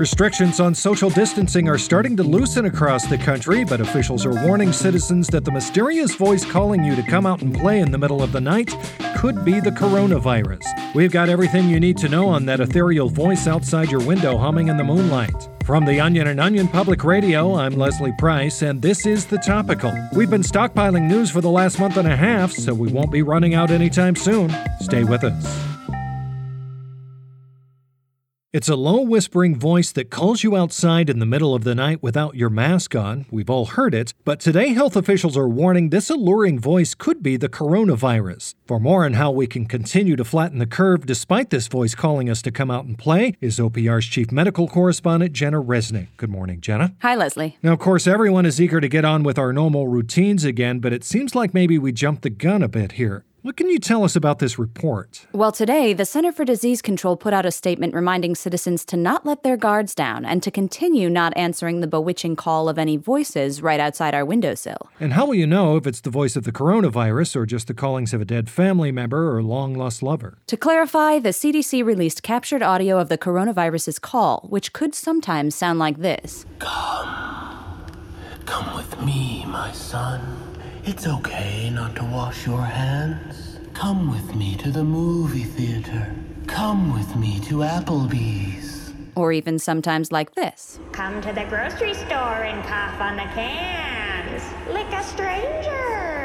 Restrictions on social distancing are starting to loosen across the country, but officials are warning citizens that the mysterious voice calling you to come out and play in the middle of the night could be the coronavirus. We've got everything you need to know on that ethereal voice outside your window humming in the moonlight. From the Onion and Onion Public Radio, I'm Leslie Price, and this is The Topical. We've been stockpiling news for the last month and a half, so we won't be running out anytime soon. Stay with us. It's a low whispering voice that calls you outside in the middle of the night without your mask on. We've all heard it, but today health officials are warning this alluring voice could be the coronavirus. For more on how we can continue to flatten the curve despite this voice calling us to come out and play is OPR's chief medical correspondent Jenna Resnick. Good morning, Jenna. Hi, Leslie. Now, of course, everyone is eager to get on with our normal routines again, but it seems like maybe we jumped the gun a bit here. What can you tell us about this report? Well, today, the Center for Disease Control put out a statement reminding citizens to not let their guards down and to continue not answering the bewitching call of any voices right outside our windowsill. And how will you know if it's the voice of the coronavirus or just the callings of a dead family member or long lost lover? To clarify, the CDC released captured audio of the coronavirus's call, which could sometimes sound like this Come. Come with me, my son. It's okay not to wash your hands. Come with me to the movie theater. Come with me to Applebee's. Or even sometimes like this Come to the grocery store and cough on the cans. Lick a stranger.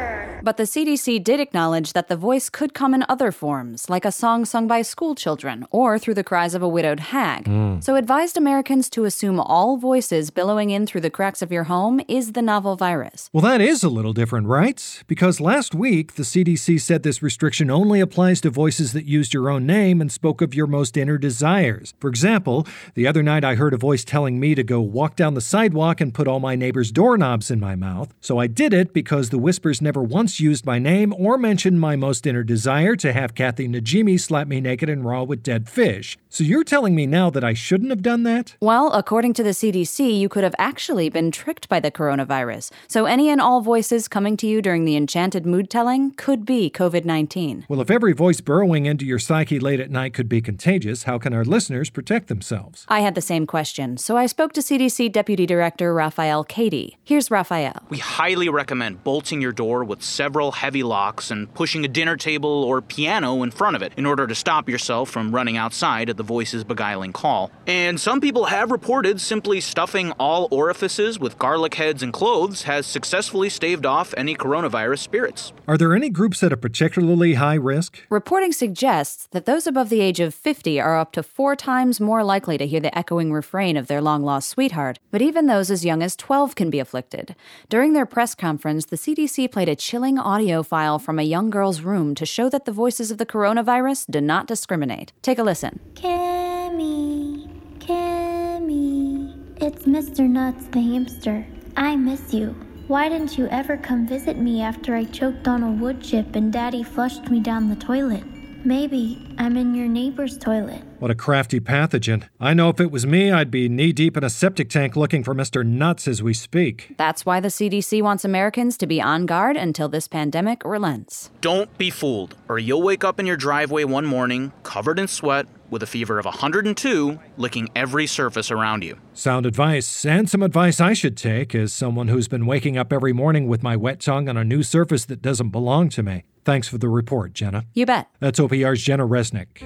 But the CDC did acknowledge that the voice could come in other forms, like a song sung by school children or through the cries of a widowed hag. Mm. So advised Americans to assume all voices billowing in through the cracks of your home is the novel virus. Well, that is a little different, right? Because last week, the CDC said this restriction only applies to voices that used your own name and spoke of your most inner desires. For example, the other night I heard a voice telling me to go walk down the sidewalk and put all my neighbors' doorknobs in my mouth. So I did it because the whispers never once used my name or mentioned my most inner desire to have Kathy Najimy slap me naked and raw with dead fish. So you're telling me now that I shouldn't have done that? Well, according to the CDC, you could have actually been tricked by the coronavirus. So any and all voices coming to you during the enchanted mood telling could be COVID 19. Well, if every voice burrowing into your psyche late at night could be contagious, how can our listeners protect themselves? I had the same question, so I spoke to CDC Deputy Director Raphael Cady. Here's Raphael. We highly recommend bolting your door with several heavy locks and pushing a dinner table or piano in front of it in order to stop yourself from running outside at the voice's beguiling call. And some people have reported simply stuffing all orifices with garlic heads and clothes has successfully staved off any coronavirus spirits. Are there any groups at a particularly high risk? Reporting suggests that those above the age of 50 are up to four times more likely to hear the echoing refrain of their long lost sweetheart, but even those as young as 12 can be afflicted. During their press conference, the CDC played a chilling audio file from a young girl's room to show that the voices of the coronavirus do not discriminate. Take a listen. Cammy, Cammy, it's Mr. Nuts the hamster. I miss you. Why didn't you ever come visit me after I choked on a wood chip and Daddy flushed me down the toilet? Maybe I'm in your neighbor's toilet. What a crafty pathogen. I know if it was me, I'd be knee deep in a septic tank looking for Mr. Nuts as we speak. That's why the CDC wants Americans to be on guard until this pandemic relents. Don't be fooled, or you'll wake up in your driveway one morning, covered in sweat, with a fever of 102, licking every surface around you. Sound advice, and some advice I should take as someone who's been waking up every morning with my wet tongue on a new surface that doesn't belong to me. Thanks for the report, Jenna. You bet. That's OPR's Jenna Resnick.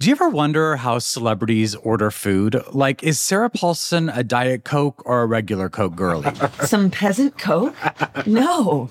Do you ever wonder how celebrities order food? Like, is Sarah Paulson a Diet Coke or a regular Coke girlie? Some peasant Coke? No.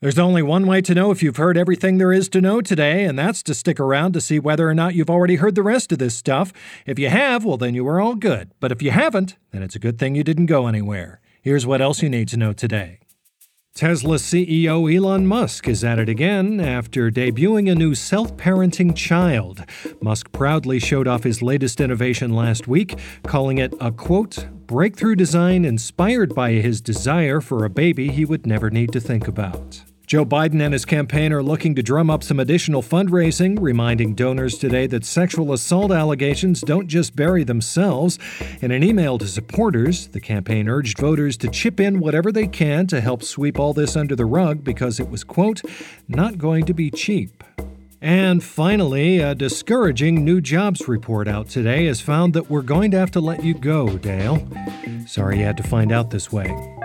There's only one way to know if you've heard everything there is to know today, and that's to stick around to see whether or not you've already heard the rest of this stuff. If you have, well, then you were all good. But if you haven't, then it's a good thing you didn't go anywhere. Here's what else you need to know today. Tesla CEO Elon Musk is at it again after debuting a new self parenting child. Musk proudly showed off his latest innovation last week, calling it a quote, breakthrough design inspired by his desire for a baby he would never need to think about. Joe Biden and his campaign are looking to drum up some additional fundraising, reminding donors today that sexual assault allegations don't just bury themselves. In an email to supporters, the campaign urged voters to chip in whatever they can to help sweep all this under the rug because it was, quote, not going to be cheap. And finally, a discouraging new jobs report out today has found that we're going to have to let you go, Dale. Sorry you had to find out this way.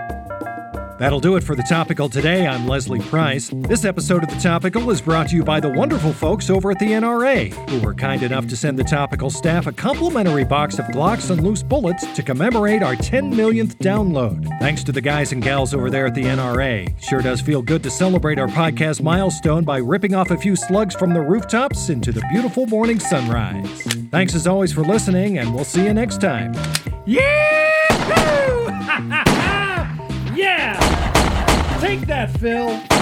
That'll do it for the topical today. I'm Leslie Price. This episode of the topical is brought to you by the wonderful folks over at the NRA, who were kind enough to send the topical staff a complimentary box of Glocks and loose bullets to commemorate our 10 millionth download. Thanks to the guys and gals over there at the NRA. Sure does feel good to celebrate our podcast milestone by ripping off a few slugs from the rooftops into the beautiful morning sunrise. Thanks as always for listening, and we'll see you next time. Yeah! yeah! Take that, Phil.